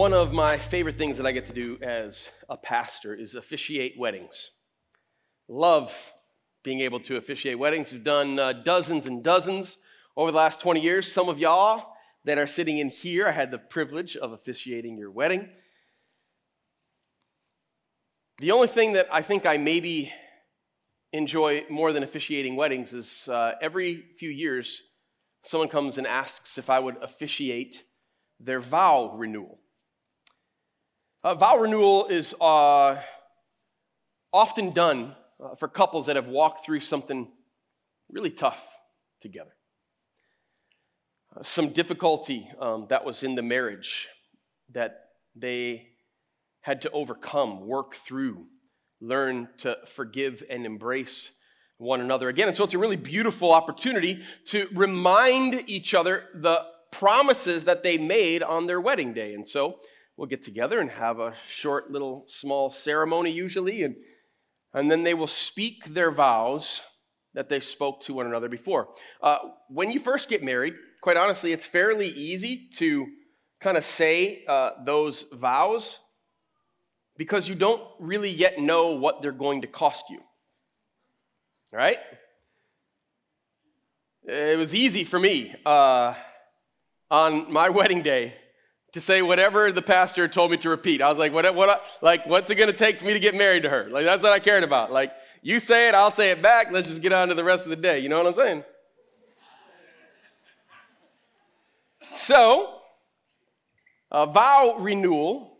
One of my favorite things that I get to do as a pastor is officiate weddings. Love being able to officiate weddings. We've done uh, dozens and dozens over the last 20 years. Some of y'all that are sitting in here, I had the privilege of officiating your wedding. The only thing that I think I maybe enjoy more than officiating weddings is uh, every few years, someone comes and asks if I would officiate their vow renewal. Uh, vow renewal is uh, often done uh, for couples that have walked through something really tough together. Uh, some difficulty um, that was in the marriage that they had to overcome, work through, learn to forgive and embrace one another again. And so it's a really beautiful opportunity to remind each other the promises that they made on their wedding day. And so will get together and have a short little small ceremony usually and and then they will speak their vows that they spoke to one another before. Uh, when you first get married quite honestly it's fairly easy to kind of say uh, those vows because you don't really yet know what they're going to cost you. Right? It was easy for me uh, on my wedding day to say whatever the pastor told me to repeat. I was like, what, what, like, what's it going to take for me to get married to her? Like, that's what I cared about. Like, you say it, I'll say it back. Let's just get on to the rest of the day. You know what I'm saying? So, a vow renewal,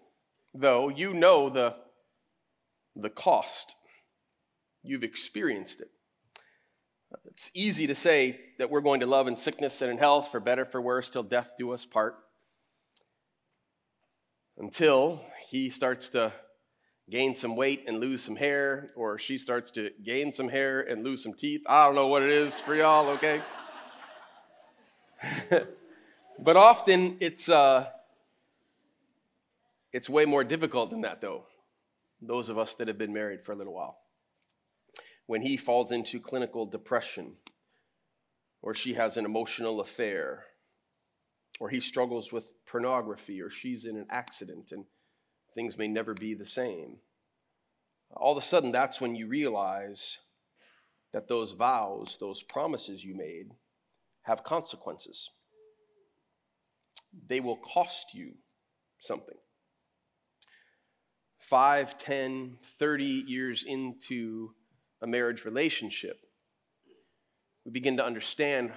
though, you know the, the cost. You've experienced it. It's easy to say that we're going to love in sickness and in health, for better, for worse, till death do us part until he starts to gain some weight and lose some hair, or she starts to gain some hair and lose some teeth. I don't know what it is for y'all, okay? but often it's uh, it's way more difficult than that, though. Those of us that have been married for a little while, when he falls into clinical depression, or she has an emotional affair, or he struggles with pornography, or she's in an accident and things may never be the same. All of a sudden, that's when you realize that those vows, those promises you made, have consequences. They will cost you something. Five, ten, thirty years into a marriage relationship, we begin to understand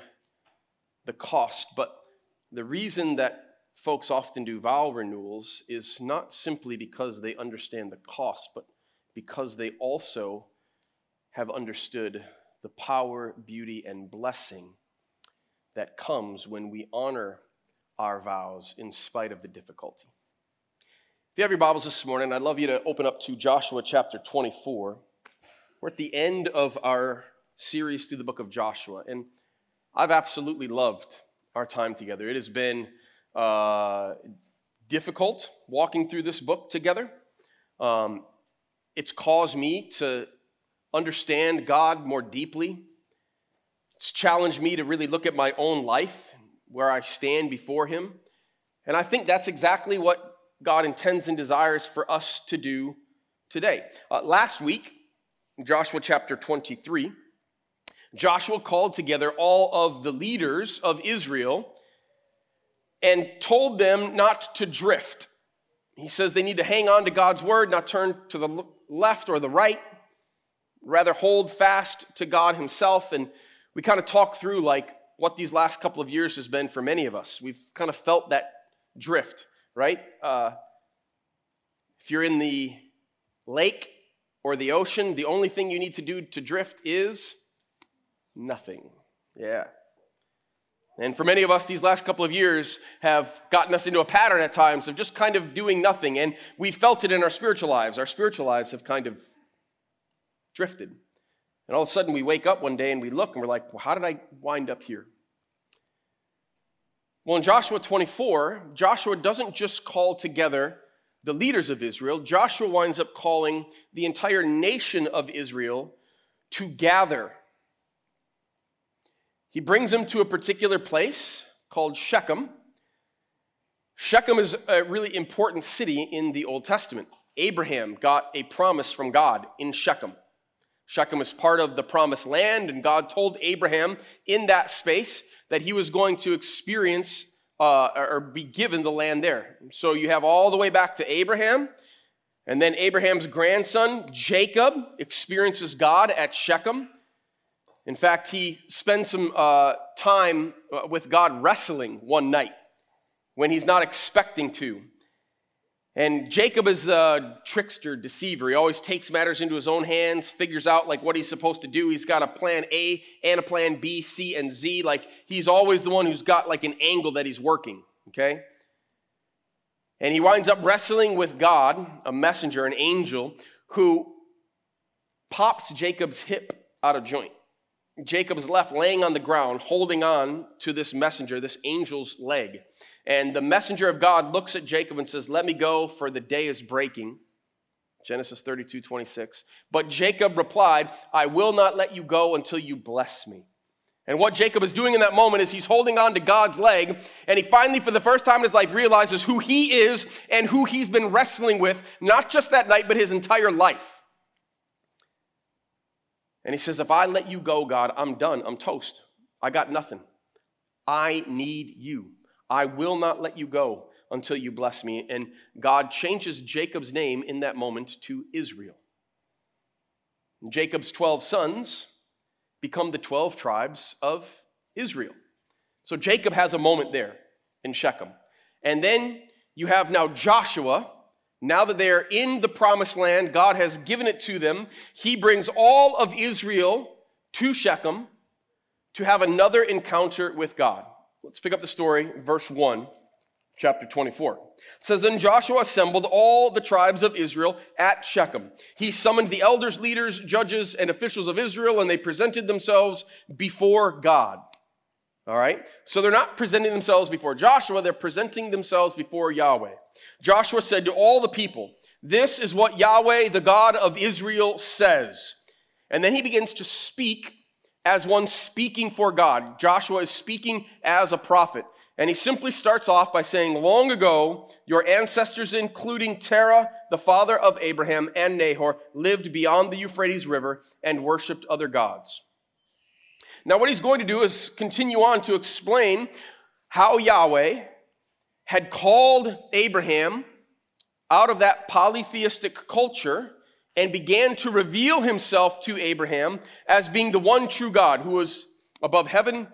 the cost, but the reason that folks often do vow renewals is not simply because they understand the cost, but because they also have understood the power, beauty, and blessing that comes when we honor our vows in spite of the difficulty. If you have your Bibles this morning, I'd love you to open up to Joshua chapter 24. We're at the end of our series through the book of Joshua, and I've absolutely loved our time together. It has been uh, difficult walking through this book together. Um, it's caused me to understand God more deeply. It's challenged me to really look at my own life, where I stand before Him. And I think that's exactly what God intends and desires for us to do today. Uh, last week, Joshua chapter 23, Joshua called together all of the leaders of Israel and told them not to drift. He says they need to hang on to God's word, not turn to the left or the right, rather hold fast to God Himself. And we kind of talk through like what these last couple of years has been for many of us. We've kind of felt that drift, right? Uh, if you're in the lake or the ocean, the only thing you need to do to drift is nothing. Yeah. And for many of us, these last couple of years have gotten us into a pattern at times of just kind of doing nothing. And we felt it in our spiritual lives. Our spiritual lives have kind of drifted. And all of a sudden, we wake up one day and we look and we're like, well, how did I wind up here? Well, in Joshua 24, Joshua doesn't just call together the leaders of Israel, Joshua winds up calling the entire nation of Israel to gather he brings him to a particular place called Shechem. Shechem is a really important city in the Old Testament. Abraham got a promise from God in Shechem. Shechem is part of the promised land, and God told Abraham in that space that he was going to experience uh, or be given the land there. So you have all the way back to Abraham, and then Abraham's grandson, Jacob, experiences God at Shechem. In fact, he spends some uh, time uh, with God wrestling one night when he's not expecting to. And Jacob is a trickster, deceiver. He always takes matters into his own hands, figures out like what he's supposed to do. He's got a plan A and a plan B, C, and Z. Like he's always the one who's got like an angle that he's working, okay? And he winds up wrestling with God, a messenger, an angel, who pops Jacob's hip out of joint. Jacob is left laying on the ground, holding on to this messenger, this angel's leg. And the messenger of God looks at Jacob and says, Let me go, for the day is breaking. Genesis 32, 26. But Jacob replied, I will not let you go until you bless me. And what Jacob is doing in that moment is he's holding on to God's leg, and he finally, for the first time in his life, realizes who he is and who he's been wrestling with, not just that night, but his entire life. And he says, If I let you go, God, I'm done. I'm toast. I got nothing. I need you. I will not let you go until you bless me. And God changes Jacob's name in that moment to Israel. Jacob's 12 sons become the 12 tribes of Israel. So Jacob has a moment there in Shechem. And then you have now Joshua. Now that they are in the promised land, God has given it to them. He brings all of Israel to Shechem to have another encounter with God. Let's pick up the story, verse 1, chapter 24. It says, Then Joshua assembled all the tribes of Israel at Shechem. He summoned the elders, leaders, judges, and officials of Israel, and they presented themselves before God. All right? So they're not presenting themselves before Joshua, they're presenting themselves before Yahweh. Joshua said to all the people, This is what Yahweh, the God of Israel, says. And then he begins to speak as one speaking for God. Joshua is speaking as a prophet. And he simply starts off by saying, Long ago, your ancestors, including Terah, the father of Abraham, and Nahor, lived beyond the Euphrates River and worshiped other gods. Now, what he's going to do is continue on to explain how Yahweh had called Abraham out of that polytheistic culture and began to reveal himself to Abraham as being the one true God who was above heaven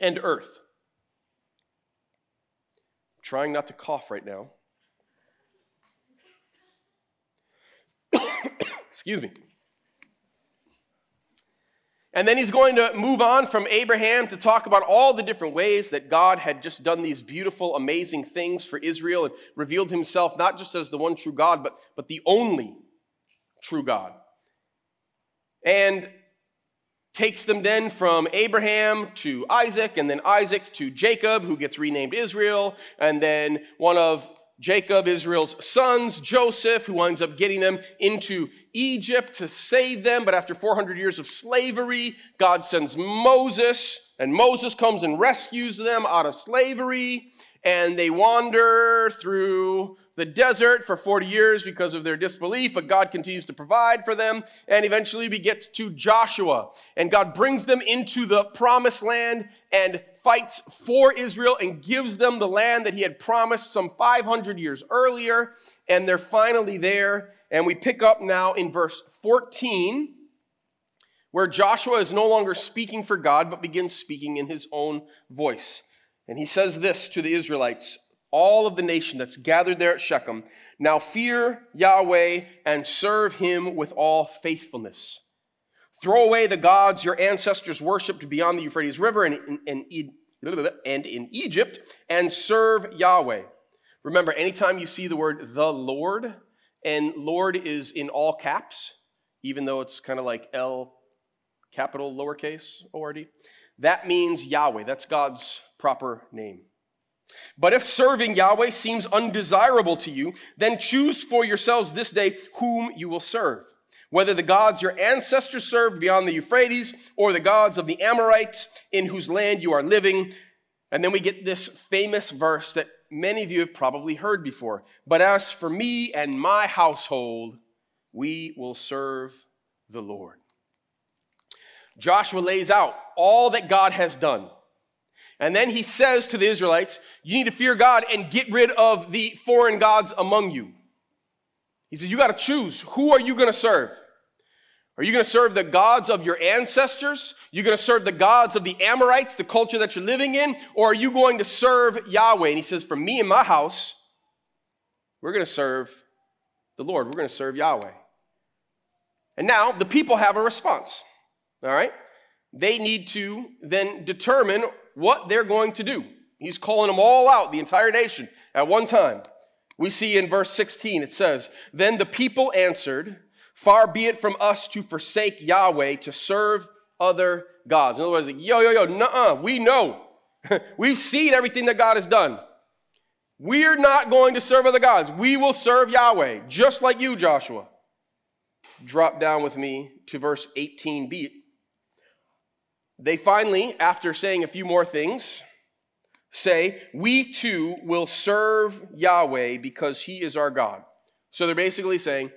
and earth. I'm trying not to cough right now. Excuse me. And then he's going to move on from Abraham to talk about all the different ways that God had just done these beautiful, amazing things for Israel and revealed himself not just as the one true God, but, but the only true God. And takes them then from Abraham to Isaac, and then Isaac to Jacob, who gets renamed Israel, and then one of Jacob, Israel's sons, Joseph, who winds up getting them into Egypt to save them. But after 400 years of slavery, God sends Moses, and Moses comes and rescues them out of slavery. And they wander through the desert for 40 years because of their disbelief, but God continues to provide for them. And eventually we get to Joshua, and God brings them into the promised land and fights for Israel and gives them the land that he had promised some 500 years earlier. And they're finally there. And we pick up now in verse 14, where Joshua is no longer speaking for God, but begins speaking in his own voice. And he says this to the Israelites all of the nation that's gathered there at Shechem. Now fear Yahweh and serve him with all faithfulness. Throw away the gods your ancestors worshipped beyond the Euphrates River and, and, and in Egypt and serve Yahweh. Remember, anytime you see the word the Lord, and Lord is in all caps, even though it's kind of like L capital lowercase O R D, that means Yahweh. That's God's proper name. But if serving Yahweh seems undesirable to you, then choose for yourselves this day whom you will serve. Whether the gods your ancestors served beyond the Euphrates or the gods of the Amorites in whose land you are living. And then we get this famous verse that many of you have probably heard before. But as for me and my household, we will serve the Lord. Joshua lays out all that God has done. And then he says to the Israelites, You need to fear God and get rid of the foreign gods among you. He says, You got to choose. Who are you going to serve? Are you going to serve the gods of your ancestors? You're going to serve the gods of the Amorites, the culture that you're living in? Or are you going to serve Yahweh? And he says, For me and my house, we're going to serve the Lord. We're going to serve Yahweh. And now the people have a response. All right? They need to then determine what they're going to do. He's calling them all out, the entire nation, at one time. We see in verse 16, it says, Then the people answered, Far be it from us to forsake Yahweh to serve other gods. In other words, like, yo, yo, yo, nuh uh, we know. We've seen everything that God has done. We're not going to serve other gods. We will serve Yahweh, just like you, Joshua. Drop down with me to verse 18b. They finally, after saying a few more things, say, We too will serve Yahweh because he is our God. So they're basically saying,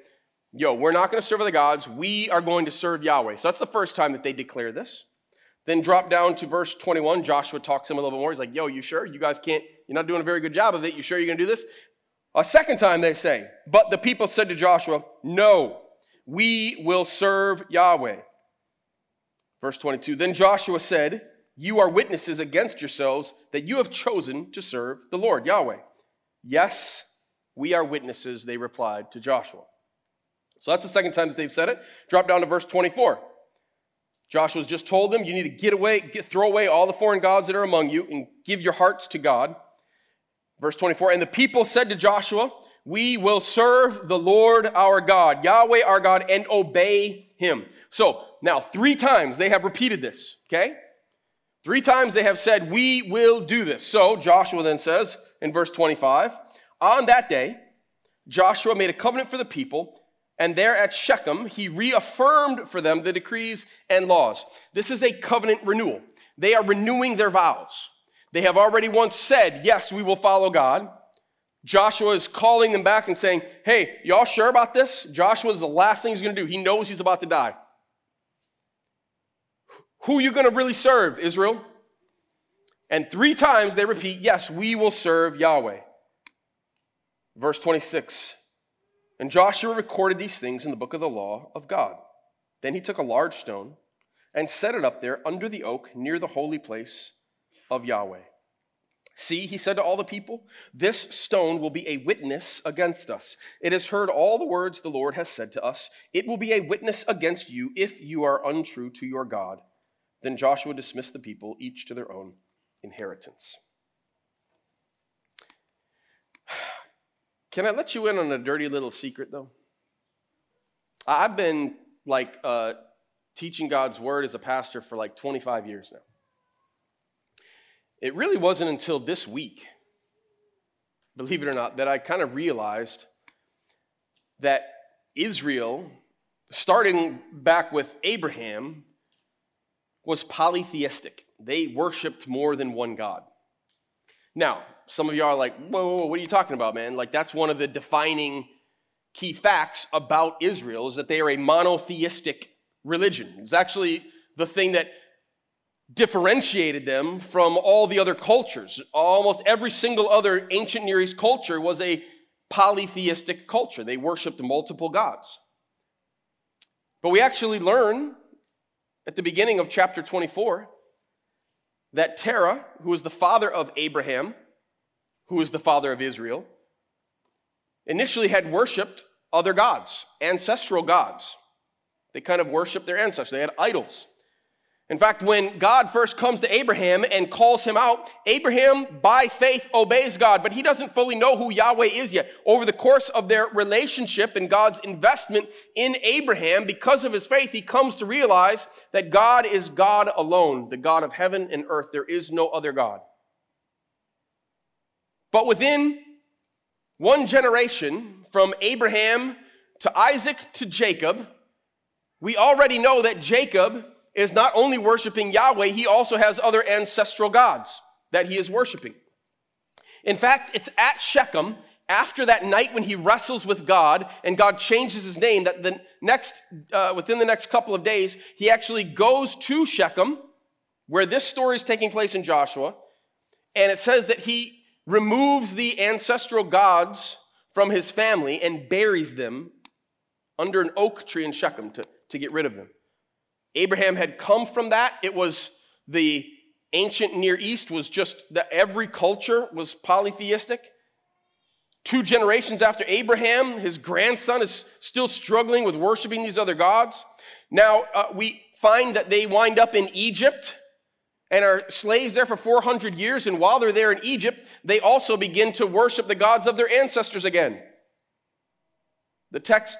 yo, we're not going to serve other gods. We are going to serve Yahweh. So that's the first time that they declare this. Then drop down to verse 21. Joshua talks to him a little bit more. He's like, yo, you sure? You guys can't, you're not doing a very good job of it. You sure you're going to do this? A second time they say, but the people said to Joshua, no, we will serve Yahweh. Verse 22. Then Joshua said, You are witnesses against yourselves that you have chosen to serve the Lord, Yahweh. Yes, we are witnesses, they replied to Joshua. So that's the second time that they've said it. Drop down to verse 24. Joshua's just told them, you need to get away, get, throw away all the foreign gods that are among you and give your hearts to God. Verse 24, and the people said to Joshua, we will serve the Lord our God, Yahweh our God, and obey him. So now, three times they have repeated this, okay? Three times they have said, we will do this. So Joshua then says in verse 25, on that day, Joshua made a covenant for the people and there at Shechem, he reaffirmed for them the decrees and laws. This is a covenant renewal. They are renewing their vows. They have already once said, Yes, we will follow God. Joshua is calling them back and saying, Hey, y'all sure about this? Joshua is the last thing he's going to do. He knows he's about to die. Who are you going to really serve, Israel? And three times they repeat, Yes, we will serve Yahweh. Verse 26 and Joshua recorded these things in the book of the law of God. Then he took a large stone and set it up there under the oak near the holy place of Yahweh. See, he said to all the people, this stone will be a witness against us. It has heard all the words the Lord has said to us. It will be a witness against you if you are untrue to your God. Then Joshua dismissed the people, each to their own inheritance. Can I let you in on a dirty little secret, though? I've been like uh, teaching God's word as a pastor for like 25 years now. It really wasn't until this week, believe it or not, that I kind of realized that Israel, starting back with Abraham, was polytheistic. They worshiped more than one God. Now, some of y'all are like, whoa, whoa, whoa, what are you talking about, man? Like, that's one of the defining key facts about Israel is that they are a monotheistic religion. It's actually the thing that differentiated them from all the other cultures. Almost every single other ancient Near East culture was a polytheistic culture. They worshiped multiple gods. But we actually learn at the beginning of chapter 24 that Terah, who was the father of Abraham, who was the father of Israel, initially had worshiped other gods, ancestral gods. They kind of worshiped their ancestors, they had idols. In fact, when God first comes to Abraham and calls him out, Abraham, by faith, obeys God, but he doesn't fully know who Yahweh is yet. Over the course of their relationship and God's investment in Abraham, because of his faith, he comes to realize that God is God alone, the God of heaven and earth. There is no other God. But within one generation, from Abraham to Isaac to Jacob, we already know that Jacob is not only worshiping Yahweh, he also has other ancestral gods that he is worshiping. In fact, it's at Shechem after that night when he wrestles with God and God changes his name that the next uh, within the next couple of days he actually goes to Shechem where this story is taking place in Joshua and it says that he removes the ancestral gods from his family and buries them under an oak tree in Shechem to, to get rid of them. Abraham had come from that. It was the ancient Near East was just that every culture was polytheistic. Two generations after Abraham, his grandson is still struggling with worshiping these other gods. Now, uh, we find that they wind up in Egypt and are slaves there for 400 years. And while they're there in Egypt, they also begin to worship the gods of their ancestors again. The text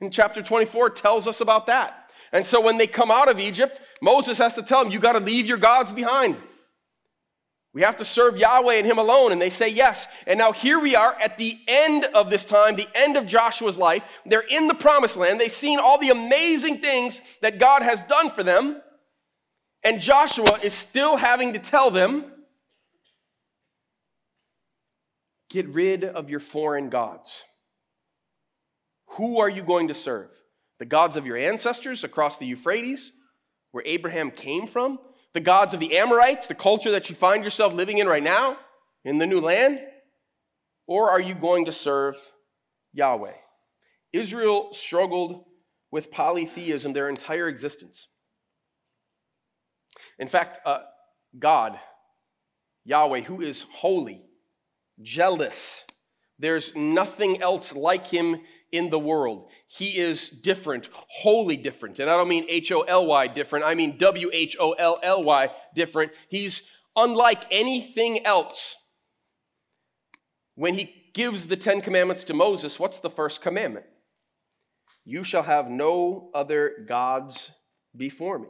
in chapter 24 tells us about that. And so when they come out of Egypt, Moses has to tell them, You got to leave your gods behind. We have to serve Yahweh and Him alone. And they say yes. And now here we are at the end of this time, the end of Joshua's life. They're in the promised land. They've seen all the amazing things that God has done for them. And Joshua is still having to tell them get rid of your foreign gods. Who are you going to serve? The gods of your ancestors across the Euphrates, where Abraham came from? The gods of the Amorites, the culture that you find yourself living in right now, in the new land? Or are you going to serve Yahweh? Israel struggled with polytheism their entire existence. In fact, uh, God, Yahweh, who is holy, jealous, there's nothing else like him in the world. He is different, wholly different. And I don't mean H O L Y different, I mean W H O L L Y different. He's unlike anything else. When he gives the Ten Commandments to Moses, what's the first commandment? You shall have no other gods before me.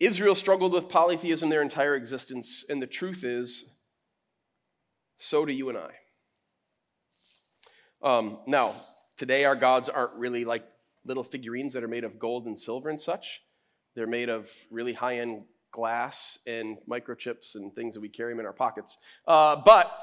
Israel struggled with polytheism their entire existence, and the truth is, so do you and I. Um, now, today our gods aren't really like little figurines that are made of gold and silver and such. They're made of really high end glass and microchips and things that we carry them in our pockets. Uh, but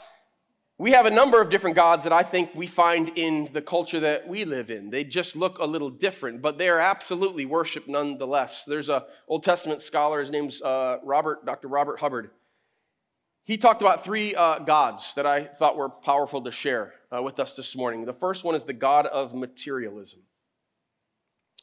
we have a number of different gods that I think we find in the culture that we live in. They just look a little different, but they are absolutely worshiped nonetheless. There's a Old Testament scholar, his name's uh, Robert, Dr. Robert Hubbard. He talked about three uh, gods that I thought were powerful to share uh, with us this morning. The first one is the God of materialism.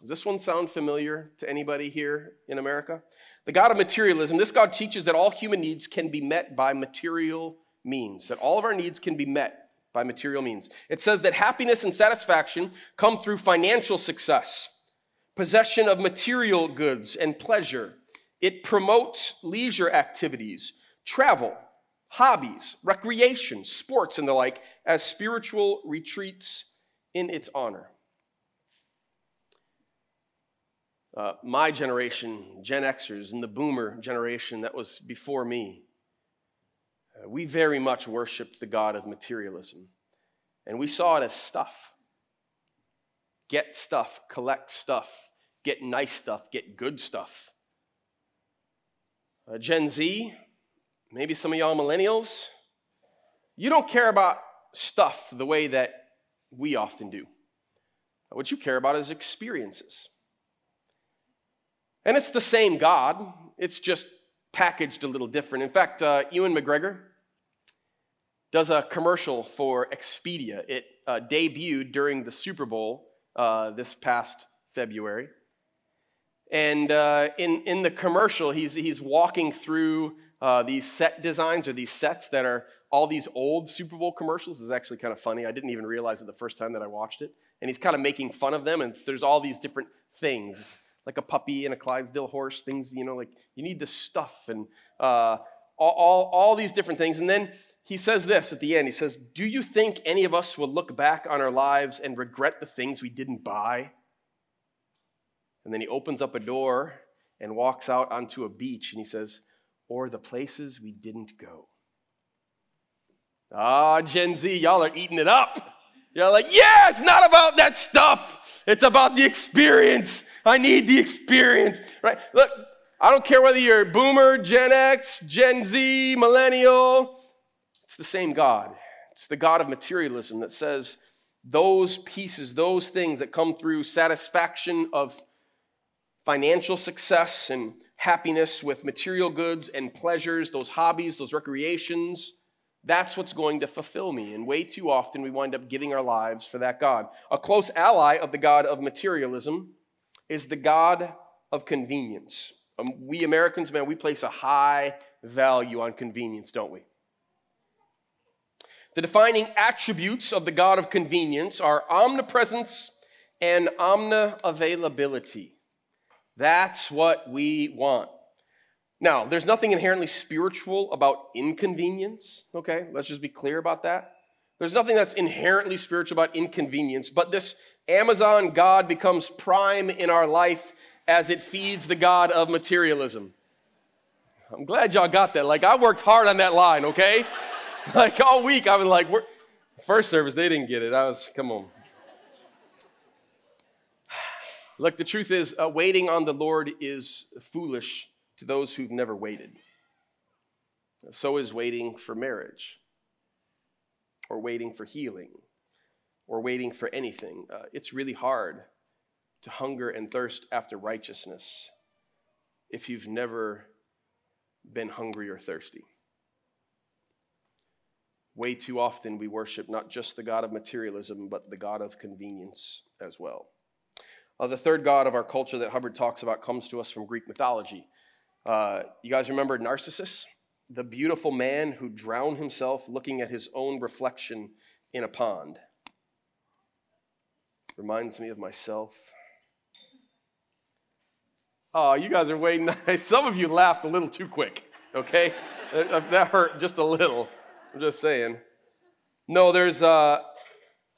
Does this one sound familiar to anybody here in America? The God of materialism, this God teaches that all human needs can be met by material means, that all of our needs can be met by material means. It says that happiness and satisfaction come through financial success, possession of material goods and pleasure. It promotes leisure activities, travel, hobbies, recreation, sports, and the like as spiritual retreats in its honor. Uh, my generation, Gen Xers, and the boomer generation that was before me, uh, we very much worshiped the God of materialism. And we saw it as stuff. Get stuff, collect stuff, get nice stuff, get good stuff. Uh, Gen Z, maybe some of y'all millennials, you don't care about stuff the way that we often do. What you care about is experiences. And it's the same God, it's just packaged a little different. In fact, uh, Ewan McGregor does a commercial for Expedia. It uh, debuted during the Super Bowl uh, this past February. And uh, in, in the commercial, he's, he's walking through uh, these set designs or these sets that are all these old Super Bowl commercials. is actually kind of funny. I didn't even realize it the first time that I watched it. And he's kind of making fun of them, and there's all these different things like a puppy and a Clydesdale horse, things, you know, like you need the stuff and uh, all, all, all these different things. And then he says this at the end. He says, Do you think any of us will look back on our lives and regret the things we didn't buy? And then he opens up a door and walks out onto a beach and he says, Or the places we didn't go. Ah, Gen Z, y'all are eating it up. You're like, yeah, it's not about that stuff. It's about the experience. I need the experience, right? Look, I don't care whether you're boomer, Gen X, Gen Z, millennial, it's the same God. It's the God of materialism that says those pieces, those things that come through satisfaction of financial success and happiness with material goods and pleasures, those hobbies, those recreations, that's what's going to fulfill me. And way too often we wind up giving our lives for that God. A close ally of the God of materialism is the God of convenience. Um, we Americans, man, we place a high value on convenience, don't we? The defining attributes of the God of convenience are omnipresence and omni-availability. That's what we want. Now, there's nothing inherently spiritual about inconvenience, okay? Let's just be clear about that. There's nothing that's inherently spiritual about inconvenience, but this Amazon God becomes prime in our life as it feeds the God of materialism. I'm glad y'all got that. Like, I worked hard on that line, okay? like, all week, I've been like, first service, they didn't get it. I was, come on. Look, the truth is, uh, waiting on the Lord is foolish to those who've never waited. So is waiting for marriage, or waiting for healing, or waiting for anything. Uh, it's really hard to hunger and thirst after righteousness if you've never been hungry or thirsty. Way too often we worship not just the God of materialism, but the God of convenience as well. Uh, the third God of our culture that Hubbard talks about comes to us from Greek mythology. Uh, you guys remember Narcissus, the beautiful man who drowned himself looking at his own reflection in a pond? Reminds me of myself. Oh, you guys are waiting. Some of you laughed a little too quick, okay? that hurt just a little. I'm just saying. No, there's, uh,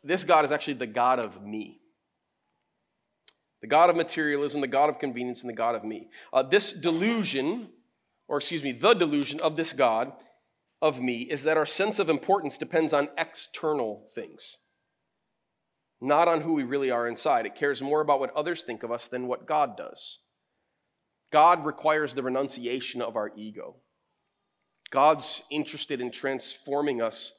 this God is actually the God of me the God of materialism, the God of convenience, and the God of me. Uh, this delusion, or excuse me, the delusion of this God of me is that our sense of importance depends on external things, not on who we really are inside. It cares more about what others think of us than what God does. God requires the renunciation of our ego. God's interested in transforming us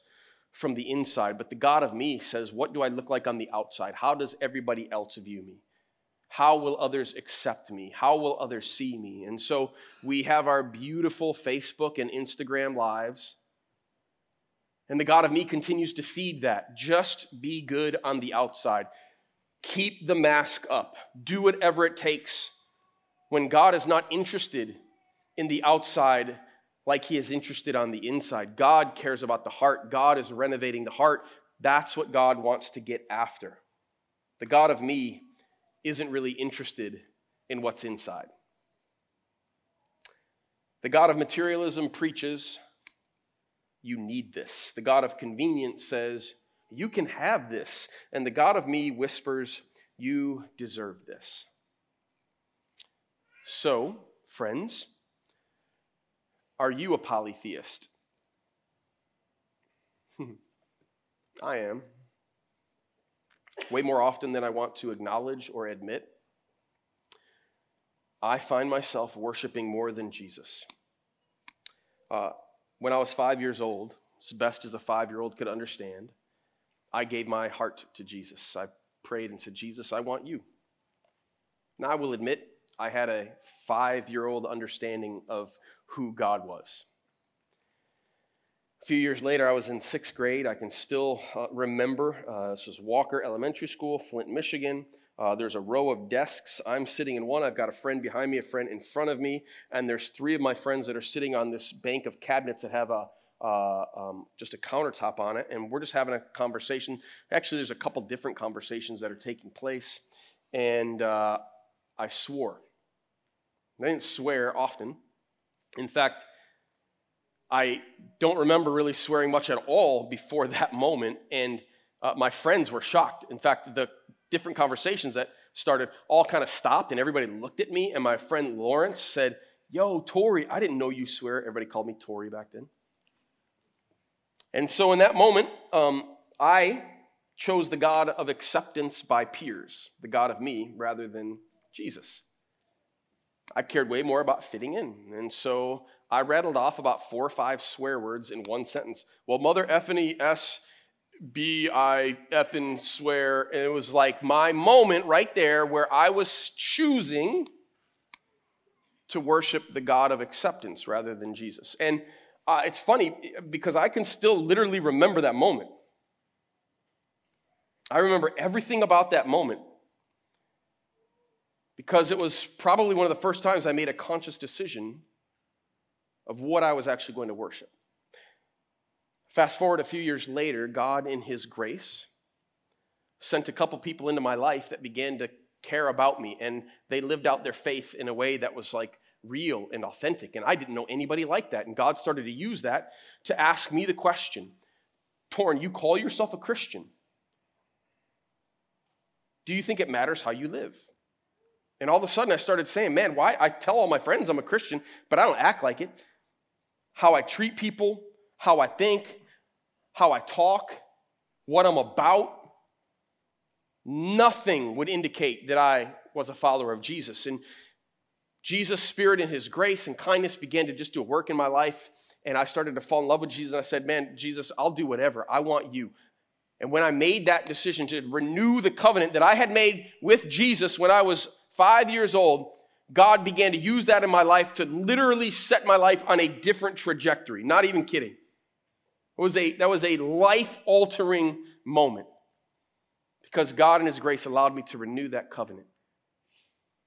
from the inside, but the God of me says, What do I look like on the outside? How does everybody else view me? How will others accept me? How will others see me? And so we have our beautiful Facebook and Instagram lives. And the God of me continues to feed that. Just be good on the outside. Keep the mask up. Do whatever it takes. When God is not interested in the outside like he is interested on the inside, God cares about the heart. God is renovating the heart. That's what God wants to get after. The God of me isn't really interested in what's inside. The God of materialism preaches, you need this. The God of convenience says, you can have this. And the God of me whispers, you deserve this. So, friends, are you a polytheist? I am way more often than I want to acknowledge or admit, I find myself worshiping more than Jesus. Uh, when I was five years old, as best as a five year old could understand, I gave my heart to Jesus. I prayed and said, Jesus, I want you. Now, I will admit, I had a five year old understanding of who God was. A few years later, I was in sixth grade. I can still uh, remember. Uh, this was Walker Elementary School, Flint, Michigan. Uh, there's a row of desks. I'm sitting in one. I've got a friend behind me, a friend in front of me, and there's three of my friends that are sitting on this bank of cabinets that have a uh, um, just a countertop on it, and we're just having a conversation. Actually, there's a couple different conversations that are taking place, and uh, I swore. I didn't swear often. In fact, I don't remember really swearing much at all before that moment, and uh, my friends were shocked. In fact, the different conversations that started all kind of stopped, and everybody looked at me, and my friend Lawrence said, Yo, Tori, I didn't know you swear. Everybody called me Tori back then. And so in that moment, um, I chose the God of acceptance by peers, the God of me, rather than Jesus. I cared way more about fitting in. And so I rattled off about four or five swear words in one sentence. Well, mother effing S B I effing swear. And it was like my moment right there where I was choosing to worship the God of acceptance rather than Jesus. And uh, it's funny because I can still literally remember that moment. I remember everything about that moment because it was probably one of the first times I made a conscious decision of what I was actually going to worship. Fast forward a few years later, God, in His grace, sent a couple people into my life that began to care about me, and they lived out their faith in a way that was like real and authentic. And I didn't know anybody like that. And God started to use that to ask me the question Tori, you call yourself a Christian. Do you think it matters how you live? And all of a sudden I started saying, man, why? I tell all my friends I'm a Christian, but I don't act like it. How I treat people, how I think, how I talk, what I'm about, nothing would indicate that I was a follower of Jesus. And Jesus' spirit and his grace and kindness began to just do a work in my life. And I started to fall in love with Jesus. And I said, Man, Jesus, I'll do whatever. I want you. And when I made that decision to renew the covenant that I had made with Jesus when I was five years old, God began to use that in my life to literally set my life on a different trajectory. Not even kidding. It was a, that was a life altering moment because God in His grace allowed me to renew that covenant.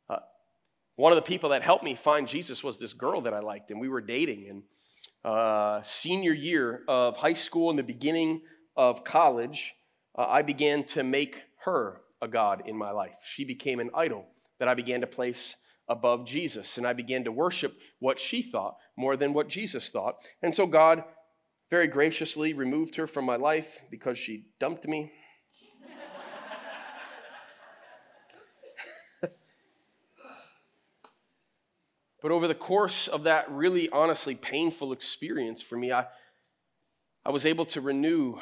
Uh, one of the people that helped me find Jesus was this girl that I liked, and we were dating. And uh, senior year of high school and the beginning of college, uh, I began to make her a God in my life. She became an idol that I began to place above Jesus. And I began to worship what she thought more than what Jesus thought. And so God very graciously removed her from my life because she dumped me. but over the course of that really honestly painful experience for me, I, I was able to renew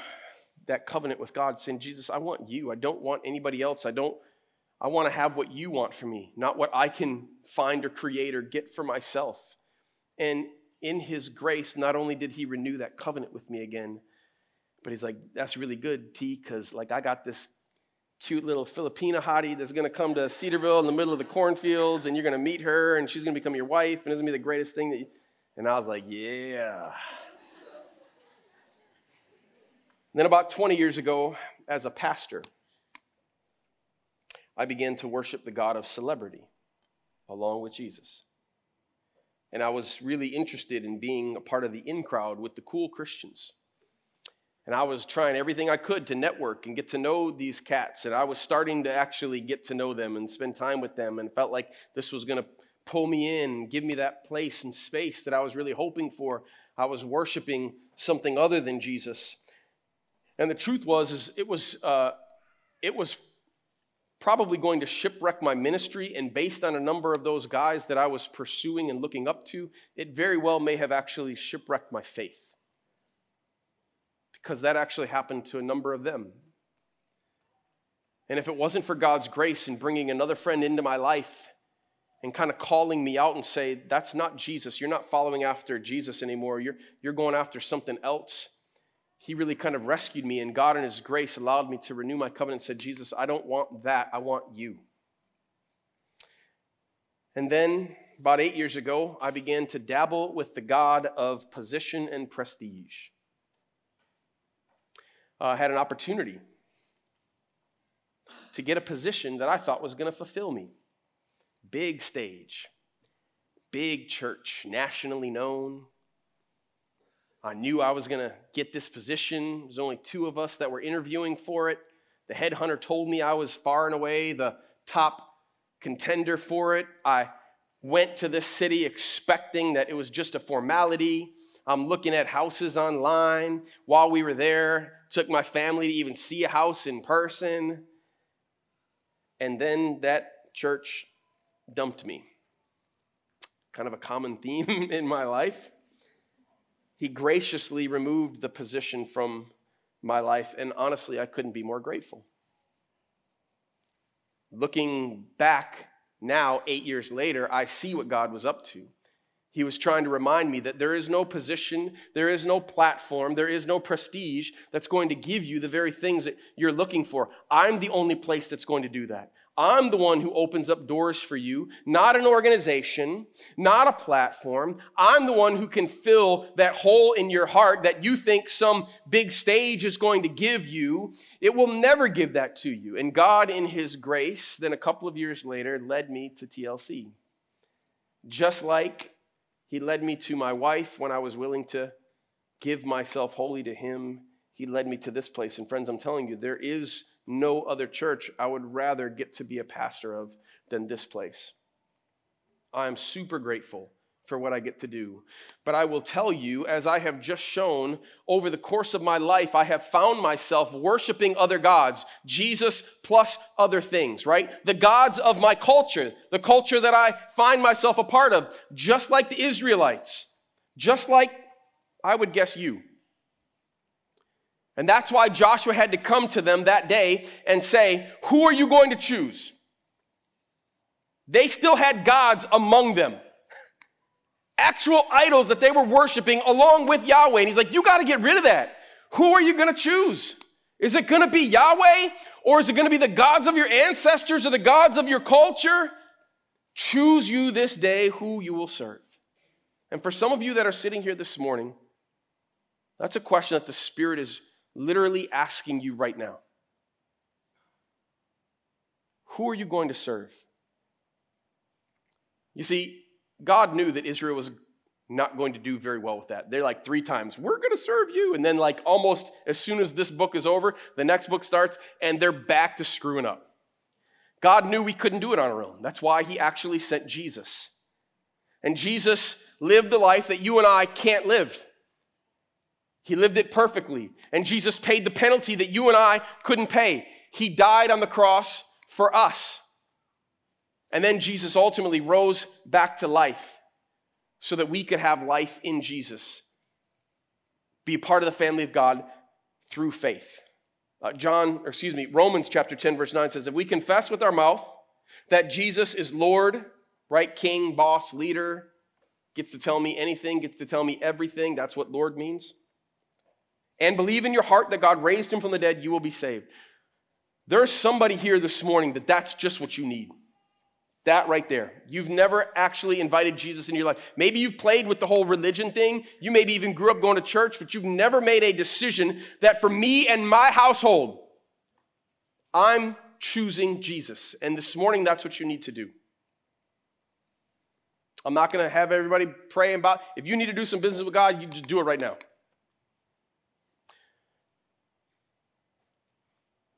that covenant with God, saying, Jesus, I want you. I don't want anybody else. I don't I want to have what you want for me, not what I can find or create or get for myself. And in his grace, not only did he renew that covenant with me again, but he's like, that's really good, T, because like I got this cute little Filipina hottie that's gonna come to Cedarville in the middle of the cornfields, and you're gonna meet her, and she's gonna become your wife, and it's gonna be the greatest thing that you... And I was like, yeah. Then about 20 years ago, as a pastor, I began to worship the God of celebrity along with Jesus. And I was really interested in being a part of the in crowd with the cool Christians. And I was trying everything I could to network and get to know these cats. And I was starting to actually get to know them and spend time with them and felt like this was going to pull me in, give me that place and space that I was really hoping for. I was worshiping something other than Jesus. And the truth was, is it was, uh, it was probably going to shipwreck my ministry. And based on a number of those guys that I was pursuing and looking up to, it very well may have actually shipwrecked my faith. Because that actually happened to a number of them. And if it wasn't for God's grace in bringing another friend into my life and kind of calling me out and say, that's not Jesus, you're not following after Jesus anymore, you're, you're going after something else he really kind of rescued me, and God, in His grace, allowed me to renew my covenant and said, Jesus, I don't want that. I want you. And then, about eight years ago, I began to dabble with the God of position and prestige. Uh, I had an opportunity to get a position that I thought was going to fulfill me. Big stage, big church, nationally known, I knew I was going to get this position. There's only two of us that were interviewing for it. The headhunter told me I was far and away the top contender for it. I went to this city expecting that it was just a formality. I'm looking at houses online while we were there. Took my family to even see a house in person. And then that church dumped me. Kind of a common theme in my life he graciously removed the position from my life, and honestly, I couldn't be more grateful. Looking back Now, eight years later, I see what God was up to. He was trying to remind me that there is no position, there is no platform, there is no prestige that's going to give you the very things that you're looking for. I'm the only place that's going to do that. I'm the one who opens up doors for you, not an organization, not a platform. I'm the one who can fill that hole in your heart that you think some big stage is going to give you. It will never give that to you. And God, in His grace, then a couple of years later, led me to TLC. Just like He led me to my wife when I was willing to give myself wholly to Him, He led me to this place. And friends, I'm telling you, there is no other church I would rather get to be a pastor of than this place. I'm super grateful for what I get to do. But I will tell you, as I have just shown over the course of my life, I have found myself worshiping other gods, Jesus plus other things, right? The gods of my culture, the culture that I find myself a part of, just like the Israelites, just like I would guess you. And that's why Joshua had to come to them that day and say, Who are you going to choose? They still had gods among them, actual idols that they were worshiping along with Yahweh. And he's like, You got to get rid of that. Who are you going to choose? Is it going to be Yahweh or is it going to be the gods of your ancestors or the gods of your culture? Choose you this day who you will serve. And for some of you that are sitting here this morning, that's a question that the Spirit is literally asking you right now Who are you going to serve? You see, God knew that Israel was not going to do very well with that. They're like three times, we're going to serve you. And then, like, almost as soon as this book is over, the next book starts, and they're back to screwing up. God knew we couldn't do it on our own. That's why He actually sent Jesus. And Jesus lived the life that you and I can't live. He lived it perfectly. And Jesus paid the penalty that you and I couldn't pay. He died on the cross for us. And then Jesus ultimately rose back to life so that we could have life in Jesus, be a part of the family of God through faith. Uh, John, or excuse me, Romans chapter 10, verse 9 says, If we confess with our mouth that Jesus is Lord, right, king, boss, leader, gets to tell me anything, gets to tell me everything, that's what Lord means and believe in your heart that God raised him from the dead, you will be saved. There's somebody here this morning that that's just what you need. That right there. You've never actually invited Jesus into your life. Maybe you've played with the whole religion thing. You maybe even grew up going to church, but you've never made a decision that for me and my household, I'm choosing Jesus. And this morning, that's what you need to do. I'm not going to have everybody praying about. If you need to do some business with God, you just do it right now.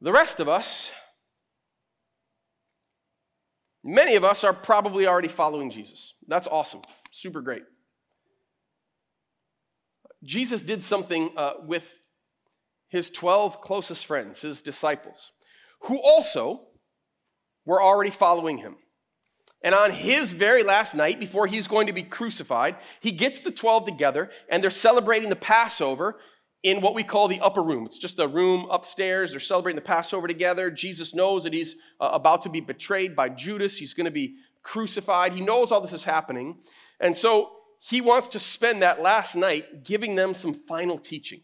The rest of us, many of us are probably already following Jesus. That's awesome. Super great. Jesus did something uh, with his 12 closest friends, his disciples, who also were already following him. And on his very last night, before he's going to be crucified, he gets the 12 together and they're celebrating the Passover in what we call the upper room. It's just a room upstairs. They're celebrating the Passover together. Jesus knows that he's uh, about to be betrayed by Judas. He's going to be crucified. He knows all this is happening. And so he wants to spend that last night giving them some final teaching.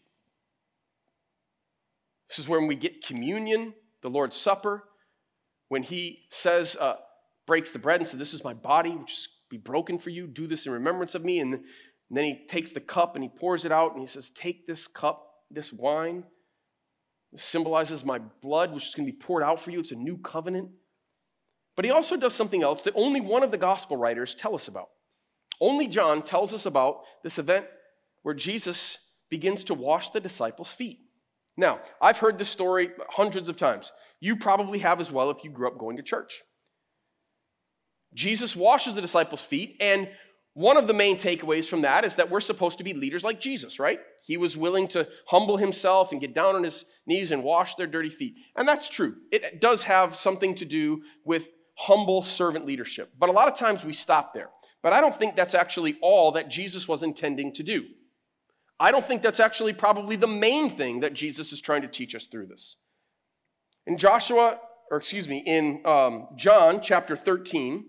This is when we get communion, the Lord's Supper, when he says, uh, breaks the bread and says, This is my body, which is be broken for you. Do this in remembrance of me. And and then he takes the cup and he pours it out and he says, Take this cup, this wine. Symbolizes my blood, which is going to be poured out for you. It's a new covenant. But he also does something else that only one of the gospel writers tell us about. Only John tells us about this event where Jesus begins to wash the disciples' feet. Now, I've heard this story hundreds of times. You probably have as well if you grew up going to church. Jesus washes the disciples' feet, and one of the main takeaways from that is that we're supposed to be leaders like Jesus, right? He was willing to humble himself and get down on his knees and wash their dirty feet. And that's true. It does have something to do with humble servant leadership. But a lot of times we stop there. But I don't think that's actually all that Jesus was intending to do. I don't think that's actually probably the main thing that Jesus is trying to teach us through this. In Joshua or excuse me, in um, John chapter 13,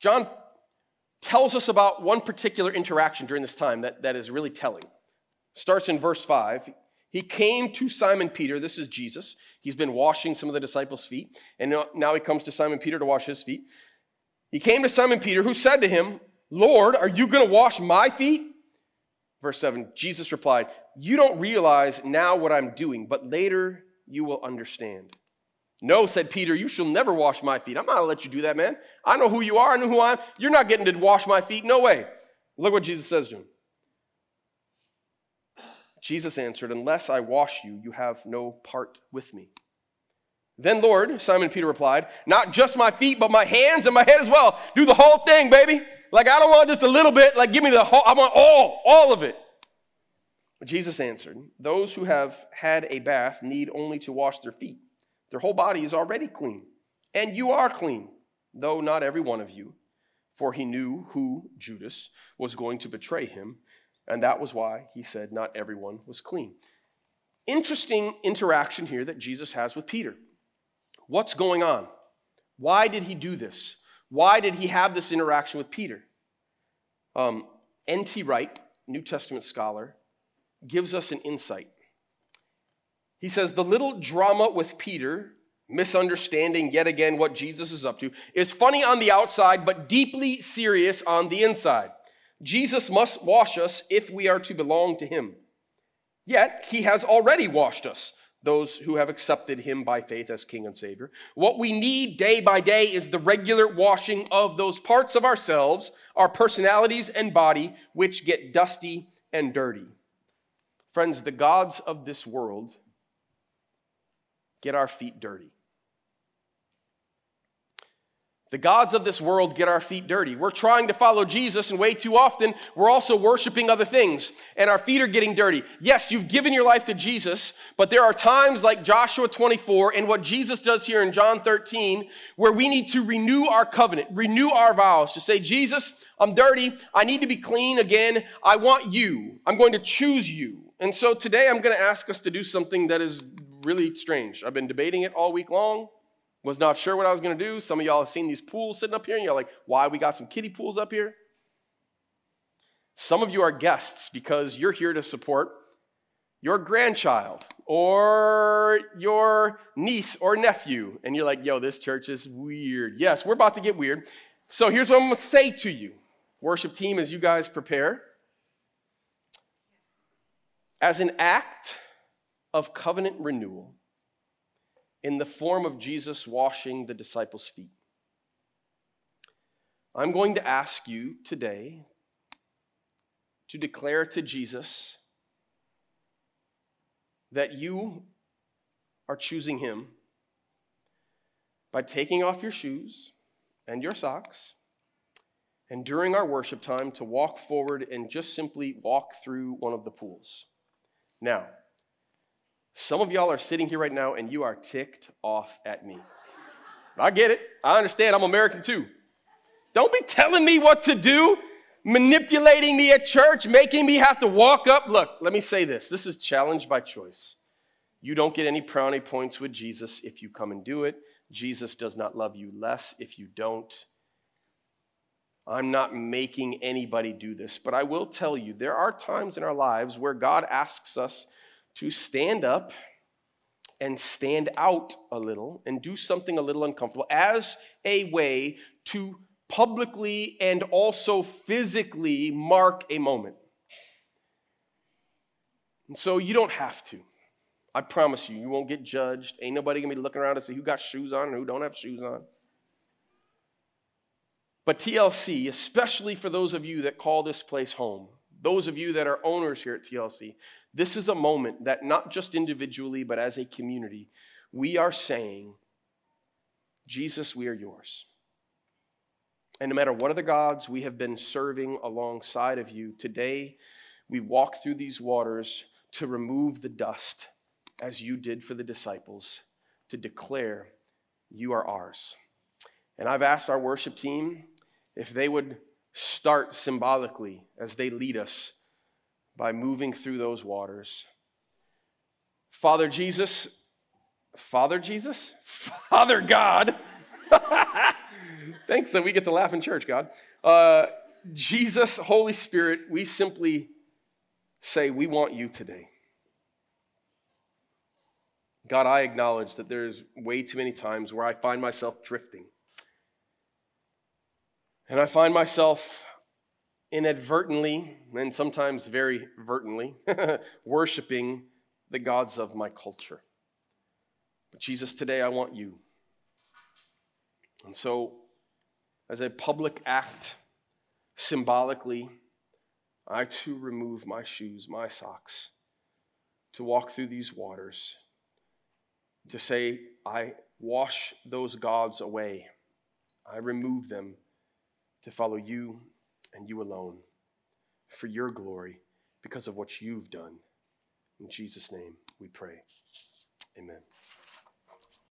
John tells us about one particular interaction during this time that, that is really telling. Starts in verse 5. He came to Simon Peter. This is Jesus. He's been washing some of the disciples' feet, and now he comes to Simon Peter to wash his feet. He came to Simon Peter, who said to him, Lord, are you going to wash my feet? Verse 7 Jesus replied, You don't realize now what I'm doing, but later you will understand. No, said Peter, you shall never wash my feet. I'm not going to let you do that, man. I know who you are, I know who I am. You're not getting to wash my feet. No way. Look what Jesus says to him. Jesus answered, Unless I wash you, you have no part with me. Then, Lord, Simon Peter replied, Not just my feet, but my hands and my head as well. Do the whole thing, baby. Like, I don't want just a little bit. Like, give me the whole, I want all, all of it. Jesus answered, Those who have had a bath need only to wash their feet. Their whole body is already clean. And you are clean, though not every one of you. For he knew who, Judas, was going to betray him. And that was why he said, Not everyone was clean. Interesting interaction here that Jesus has with Peter. What's going on? Why did he do this? Why did he have this interaction with Peter? Um, N.T. Wright, New Testament scholar, gives us an insight. He says, The little drama with Peter, misunderstanding yet again what Jesus is up to, is funny on the outside, but deeply serious on the inside. Jesus must wash us if we are to belong to him. Yet, he has already washed us, those who have accepted him by faith as King and Savior. What we need day by day is the regular washing of those parts of ourselves, our personalities and body, which get dusty and dirty. Friends, the gods of this world get our feet dirty. The gods of this world get our feet dirty. We're trying to follow Jesus, and way too often we're also worshiping other things, and our feet are getting dirty. Yes, you've given your life to Jesus, but there are times like Joshua 24 and what Jesus does here in John 13 where we need to renew our covenant, renew our vows to say, Jesus, I'm dirty. I need to be clean again. I want you. I'm going to choose you. And so today I'm going to ask us to do something that is really strange. I've been debating it all week long. Was not sure what I was going to do. Some of y'all have seen these pools sitting up here, and you're like, why we got some kiddie pools up here? Some of you are guests because you're here to support your grandchild or your niece or nephew. And you're like, yo, this church is weird. Yes, we're about to get weird. So here's what I'm going to say to you, worship team, as you guys prepare. As an act of covenant renewal in the form of Jesus washing the disciples' feet. I'm going to ask you today to declare to Jesus that you are choosing Him by taking off your shoes and your socks, and during our worship time to walk forward and just simply walk through one of the pools. Now, some of y'all are sitting here right now and you are ticked off at me. I get it. I understand. I'm American too. Don't be telling me what to do, manipulating me at church, making me have to walk up. Look, let me say this this is challenge by choice. You don't get any brownie points with Jesus if you come and do it. Jesus does not love you less if you don't. I'm not making anybody do this, but I will tell you there are times in our lives where God asks us to stand up and stand out a little and do something a little uncomfortable as a way to publicly and also physically mark a moment. And so you don't have to. I promise you, you won't get judged. Ain't nobody gonna be looking around and see who got shoes on and who don't have shoes on. But TLC, especially for those of you that call this place home, those of you that are owners here at TLC, this is a moment that not just individually, but as a community, we are saying, Jesus, we are yours. And no matter what other gods we have been serving alongside of you, today we walk through these waters to remove the dust as you did for the disciples, to declare, You are ours. And I've asked our worship team if they would start symbolically as they lead us by moving through those waters. Father Jesus, Father Jesus, Father God. Thanks that we get to laugh in church, God. Uh, Jesus, Holy Spirit, we simply say, We want you today. God, I acknowledge that there's way too many times where I find myself drifting. And I find myself inadvertently, and sometimes very vertently, worshiping the gods of my culture. But Jesus, today I want you. And so, as a public act, symbolically, I too remove my shoes, my socks, to walk through these waters, to say, I wash those gods away. I remove them to follow you and you alone for your glory because of what you've done. In Jesus' name we pray. Amen.